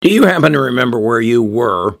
Do you happen to remember where you were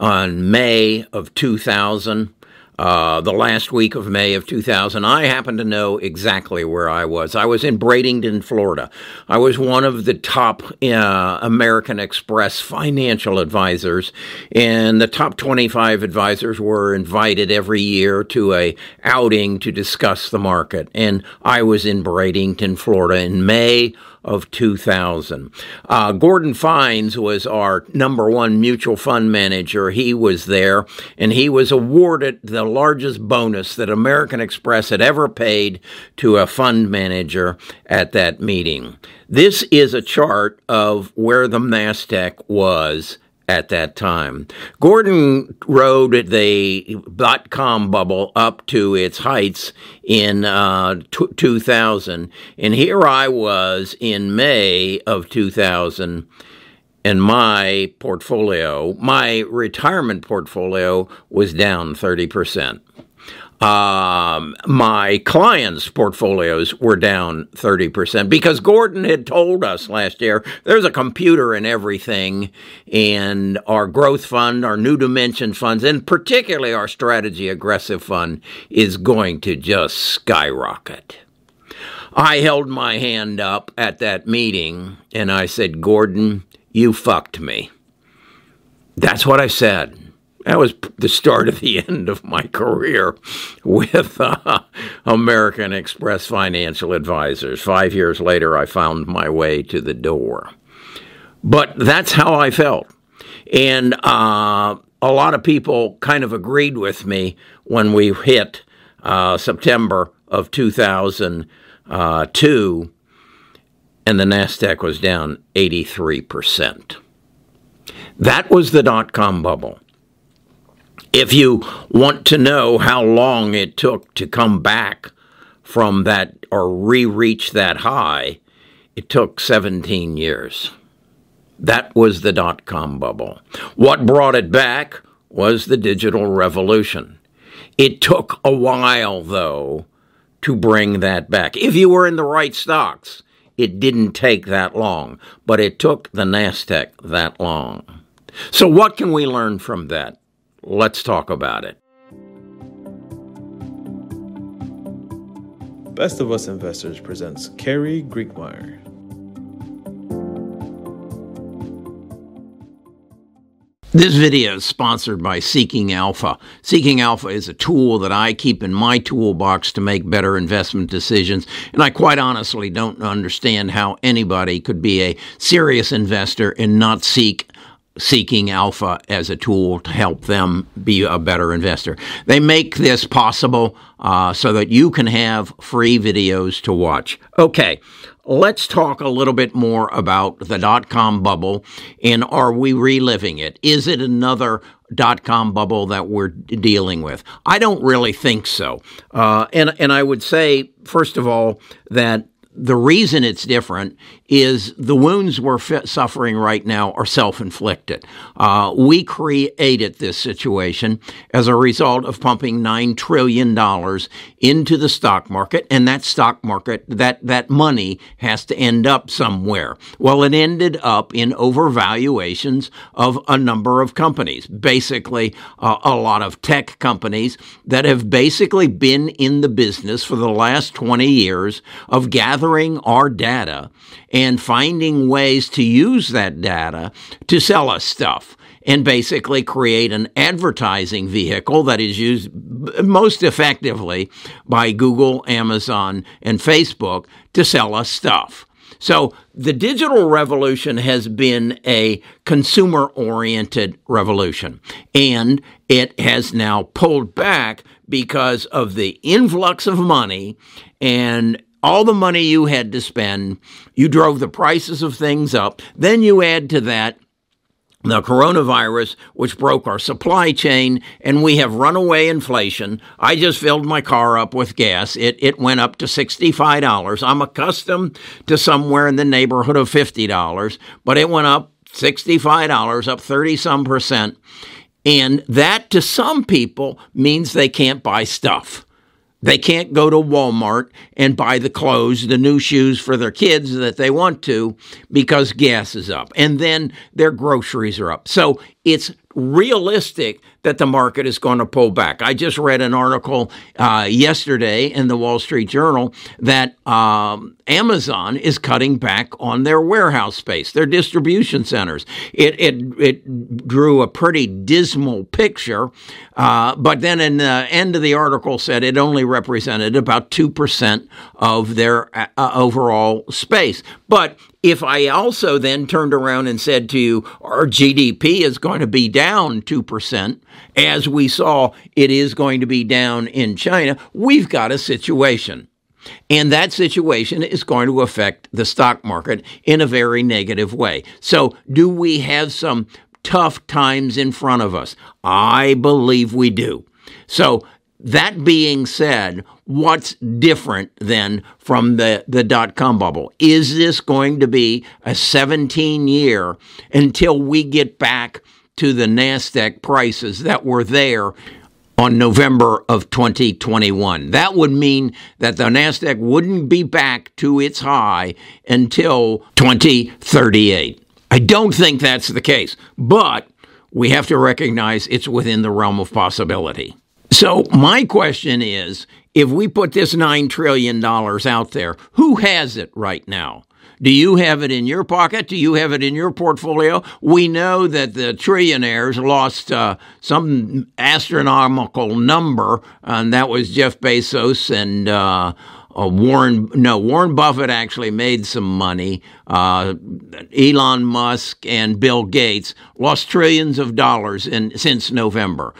on May of 2000? Uh, the last week of May of 2000, I happen to know exactly where I was. I was in Bradenton, Florida. I was one of the top uh, American Express financial advisors, and the top 25 advisors were invited every year to a outing to discuss the market. And I was in Bradenton, Florida in May of 2000. Uh, Gordon Fines was our number one mutual fund manager. He was there, and he was awarded the largest bonus that American Express had ever paid to a fund manager at that meeting. This is a chart of where the NASDAQ was at that time. Gordon rode the dot com bubble up to its heights in uh, t- 2000. And here I was in May of 2000 and my portfolio, my retirement portfolio was down 30%. Um, my clients' portfolios were down 30% because Gordon had told us last year there's a computer in everything, and our growth fund, our new dimension funds, and particularly our strategy aggressive fund is going to just skyrocket. I held my hand up at that meeting and I said, Gordon, you fucked me. That's what I said. That was the start of the end of my career with uh, American Express Financial Advisors. Five years later, I found my way to the door. But that's how I felt. And uh, a lot of people kind of agreed with me when we hit uh, September of 2002, and the NASDAQ was down 83%. That was the dot com bubble. If you want to know how long it took to come back from that or re reach that high, it took 17 years. That was the dot com bubble. What brought it back was the digital revolution. It took a while, though, to bring that back. If you were in the right stocks, it didn't take that long, but it took the NASDAQ that long. So, what can we learn from that? Let's talk about it. Best of Us Investors presents Carrie Griegmeier. This video is sponsored by Seeking Alpha. Seeking Alpha is a tool that I keep in my toolbox to make better investment decisions, and I quite honestly don't understand how anybody could be a serious investor and not seek seeking alpha as a tool to help them be a better investor. They make this possible uh, so that you can have free videos to watch. Okay, let's talk a little bit more about the dot com bubble and are we reliving it? Is it another dot com bubble that we're dealing with? I don't really think so. Uh, and, and I would say, first of all, that the reason it's different is the wounds we're suffering right now are self inflicted. Uh, we created this situation as a result of pumping $9 trillion into the stock market, and that stock market, that, that money has to end up somewhere. Well, it ended up in overvaluations of a number of companies, basically, uh, a lot of tech companies that have basically been in the business for the last 20 years of gathering our data and finding ways to use that data to sell us stuff and basically create an advertising vehicle that is used most effectively by Google, Amazon, and Facebook to sell us stuff. So the digital revolution has been a consumer oriented revolution, and it has now pulled back because of the influx of money and all the money you had to spend, you drove the prices of things up. Then you add to that the coronavirus, which broke our supply chain, and we have runaway inflation. I just filled my car up with gas. It, it went up to $65. I'm accustomed to somewhere in the neighborhood of $50, but it went up $65, up 30 some percent. And that to some people means they can't buy stuff. They can't go to Walmart and buy the clothes, the new shoes for their kids that they want to because gas is up. And then their groceries are up. So it's realistic that the market is going to pull back. I just read an article uh, yesterday in the Wall Street Journal that um, Amazon is cutting back on their warehouse space, their distribution centers. It it, it drew a pretty dismal picture, uh, but then in the end of the article said it only represented about two percent of their uh, overall space. But if I also then turned around and said to you, our GDP is going to be down 2%, as we saw it is going to be down in China, we've got a situation. And that situation is going to affect the stock market in a very negative way. So, do we have some tough times in front of us? I believe we do. So, that being said, what's different then from the, the dot com bubble? Is this going to be a 17 year until we get back to the NASDAQ prices that were there on November of 2021? That would mean that the NASDAQ wouldn't be back to its high until 2038. I don't think that's the case, but we have to recognize it's within the realm of possibility. So, my question is if we put this $9 trillion out there, who has it right now? Do you have it in your pocket? Do you have it in your portfolio? We know that the trillionaires lost uh, some astronomical number, and that was Jeff Bezos and uh, uh, Warren. No, Warren Buffett actually made some money. Uh, Elon Musk and Bill Gates lost trillions of dollars in since November.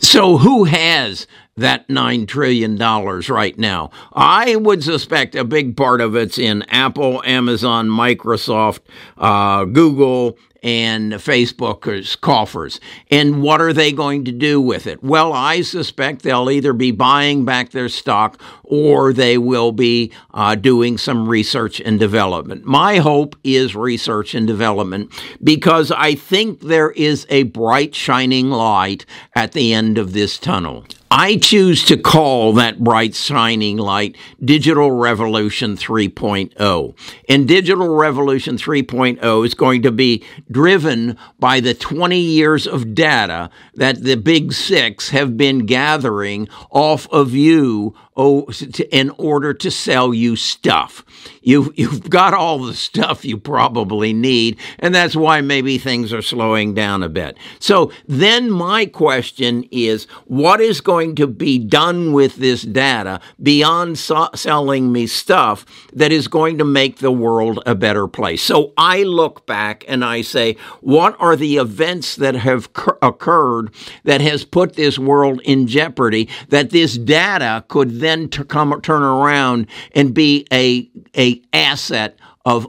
So, who has that $9 trillion right now? I would suspect a big part of it's in Apple, Amazon, Microsoft, uh, Google, and Facebook's coffers. And what are they going to do with it? Well, I suspect they'll either be buying back their stock or they will be uh, doing some research and development. My hope is research and development because I think there is a bright, shining light at the end of this tunnel. I choose to call that bright shining light Digital Revolution 3.0. And Digital Revolution 3.0 is going to be driven by the 20 years of data that the big six have been gathering off of you oh, in order to sell you stuff. You've, you've got all the stuff you probably need, and that's why maybe things are slowing down a bit. So then my question is what is going to be done with this data beyond so- selling me stuff that is going to make the world a better place? So I look back and I say, what are the events that have cur- occurred that has put this world in jeopardy that this data could then to come turn around and be a a asset of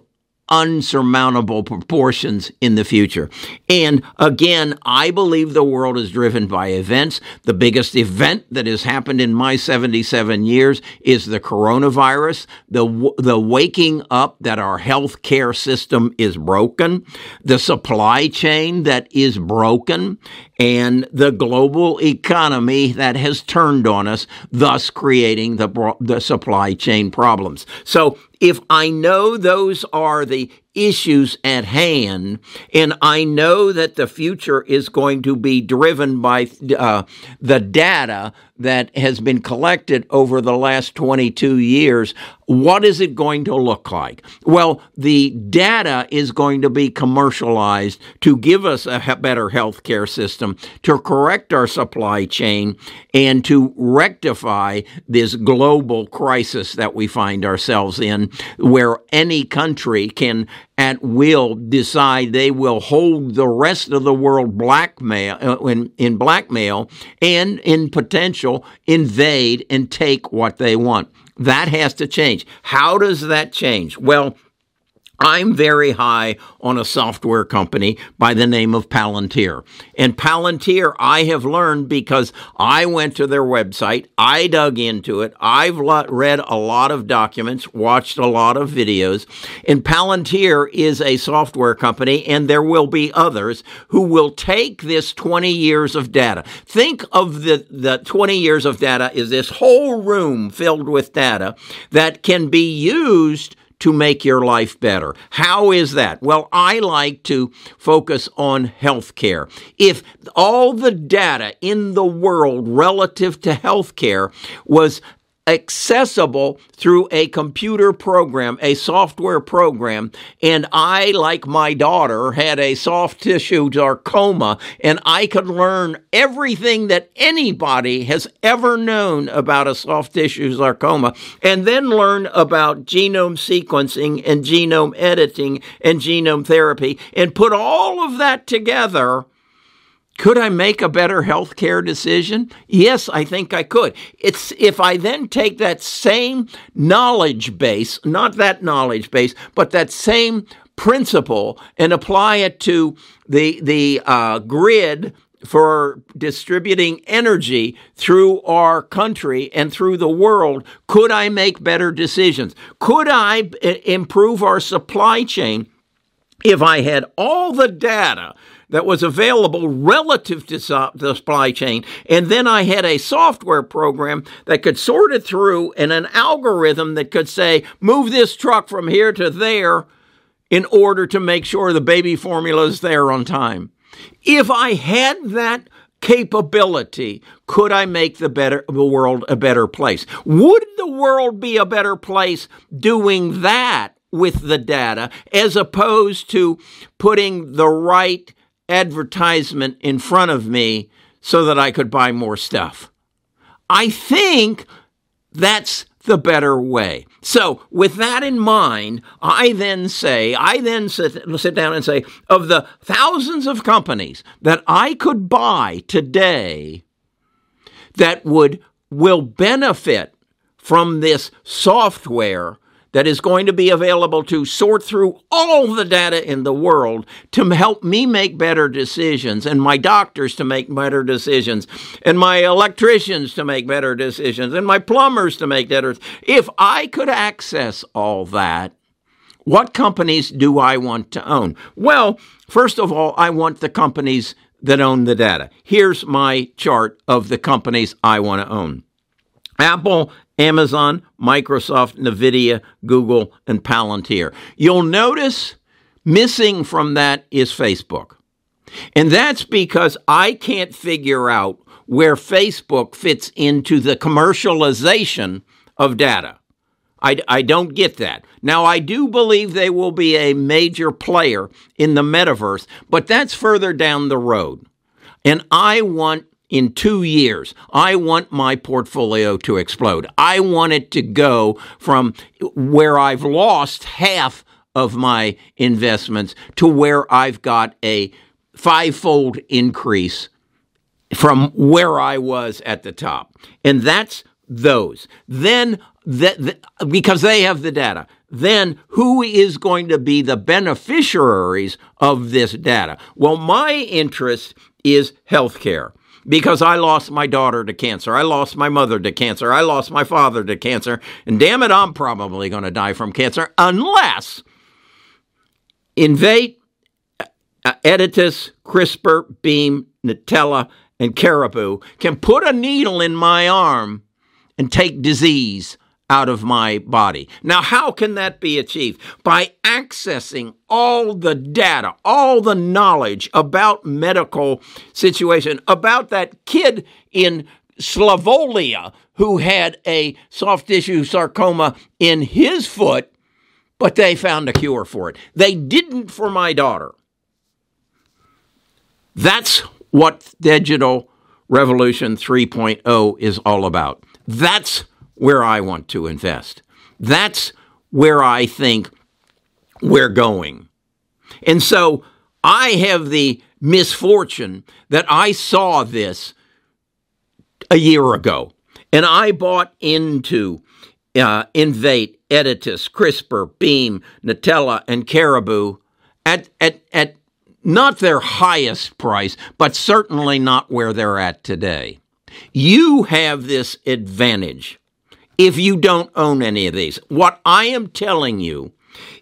unsurmountable proportions in the future. And again, I believe the world is driven by events. The biggest event that has happened in my 77 years is the coronavirus, the, the waking up that our health care system is broken, the supply chain that is broken, and the global economy that has turned on us, thus creating the, the supply chain problems. So if I know those are the issues at hand, and I know that the future is going to be driven by uh, the data that has been collected over the last 22 years, what is it going to look like? Well, the data is going to be commercialized to give us a better healthcare system, to correct our supply chain, and to rectify this global crisis that we find ourselves in, where any country can at will decide they will hold the rest of the world blackmail uh, in, in blackmail and in potential invade and take what they want. That has to change. How does that change? Well, I'm very high on a software company by the name of Palantir. And Palantir, I have learned because I went to their website, I dug into it, I've read a lot of documents, watched a lot of videos, and Palantir is a software company, and there will be others who will take this 20 years of data. Think of the, the 20 years of data is this whole room filled with data that can be used to make your life better. How is that? Well, I like to focus on healthcare. If all the data in the world relative to healthcare was accessible through a computer program, a software program. And I, like my daughter, had a soft tissue sarcoma, and I could learn everything that anybody has ever known about a soft tissue sarcoma, and then learn about genome sequencing and genome editing and genome therapy, and put all of that together could I make a better healthcare decision? Yes, I think I could. It's if I then take that same knowledge base, not that knowledge base, but that same principle and apply it to the the uh, grid for distributing energy through our country and through the world, could I make better decisions? Could I improve our supply chain if I had all the data that was available relative to the supply chain. And then I had a software program that could sort it through and an algorithm that could say, move this truck from here to there in order to make sure the baby formula is there on time. If I had that capability, could I make the better the world a better place? Would the world be a better place doing that with the data as opposed to putting the right advertisement in front of me so that I could buy more stuff. I think that's the better way. So, with that in mind, I then say, I then sit, sit down and say, of the thousands of companies that I could buy today that would will benefit from this software that is going to be available to sort through all the data in the world to help me make better decisions and my doctors to make better decisions and my electricians to make better decisions and my plumbers to make better. If I could access all that, what companies do I want to own? Well, first of all, I want the companies that own the data. Here's my chart of the companies I want to own. Apple Amazon, Microsoft, NVIDIA, Google, and Palantir. You'll notice missing from that is Facebook. And that's because I can't figure out where Facebook fits into the commercialization of data. I, I don't get that. Now, I do believe they will be a major player in the metaverse, but that's further down the road. And I want in two years. I want my portfolio to explode. I want it to go from where I've lost half of my investments to where I've got a fivefold increase from where I was at the top. And that's those. Then, that, because they have the data, then who is going to be the beneficiaries of this data? Well, my interest is healthcare because I lost my daughter to cancer. I lost my mother to cancer. I lost my father to cancer. And damn it, I'm probably going to die from cancer unless Invitae, uh, Editas, CRISPR, Beam, Intellia, and Caribou can put a needle in my arm and take disease out of my body. Now, how can that be achieved? By accessing all the data, all the knowledge about medical situation, about that kid in Slavolia who had a soft tissue sarcoma in his foot, but they found a cure for it. They didn't for my daughter. That's what Digital Revolution 3.0 is all about. That's where I want to invest. That's where I think we're going. And so I have the misfortune that I saw this a year ago and I bought into uh, Invitae Editas, CRISPR, Beam, Intellia, and Caribou at, at, at not their highest price, but certainly not where they're at today. You have this advantage if you don't own any of these. What I am telling you,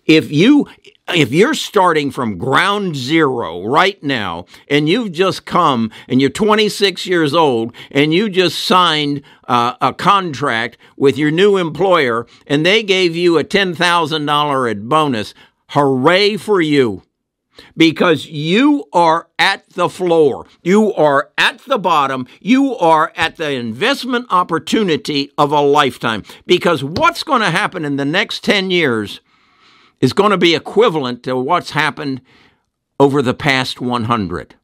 if you if you're starting from ground zero right now and you've just come and you're 26 years old and you just signed uh, a contract with your new employer and they gave you a $10,000 bonus, hooray for you because you are at the floor. You are at the bottom. You are at the investment opportunity of a lifetime. Because what's going to happen in the next 10 years is going to be equivalent to what's happened over the past 100.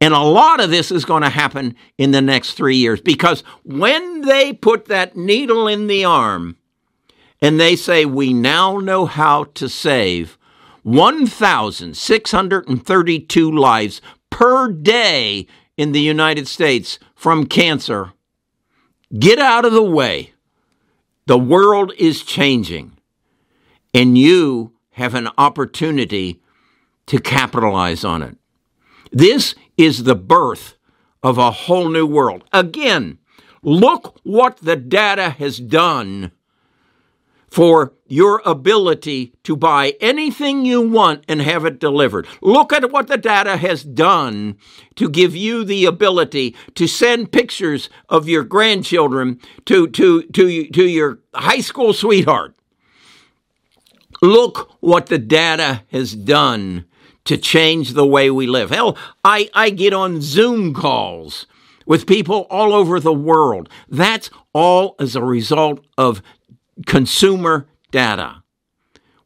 And a lot of this is going to happen in the next three years because when they put that needle in the arm and they say, We now know how to save 1,632 lives per day in the United States from cancer, get out of the way. The world is changing and you have an opportunity to capitalize on it. This is the birth of a whole new world. Again, look what the data has done for your ability to buy anything you want and have it delivered. Look at what the data has done to give you the ability to send pictures of your grandchildren to, to, to, to your high school sweetheart. Look what the data has done to change the way we live. Hell, I, I get on Zoom calls with people all over the world. That's all as a result of consumer data.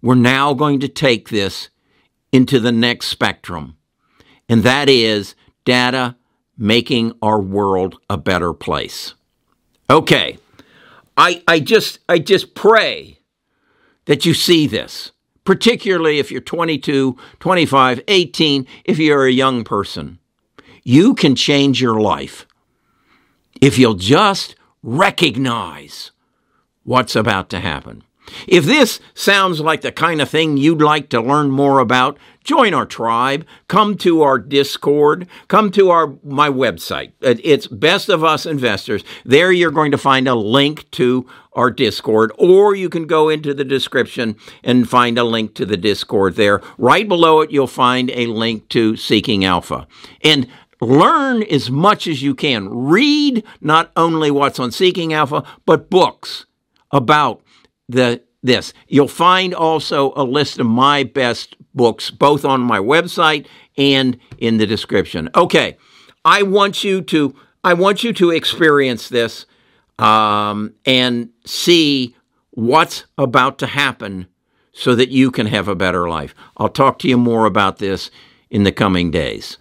We're now going to take this into the next spectrum, and that is data making our world a better place. Okay. I, I just I just pray that you see this, particularly if you're 22, 25, 18, if you're a young person. You can change your life if you'll just recognize what's about to happen. If this sounds like the kind of thing you'd like to learn more about, join our tribe, come to our Discord, come to our my website. It's Best of Us Investors. There you're going to find a link to our Discord, or you can go into the description and find a link to the Discord there. Right below it, you'll find a link to Seeking Alpha. And learn as much as you can. Read not only what's on Seeking Alpha, but books about the this. You'll find also a list of my best books, both on my website and in the description. Okay, I want you to I want you to experience this um, and see what's about to happen so that you can have a better life. I'll talk to you more about this in the coming days.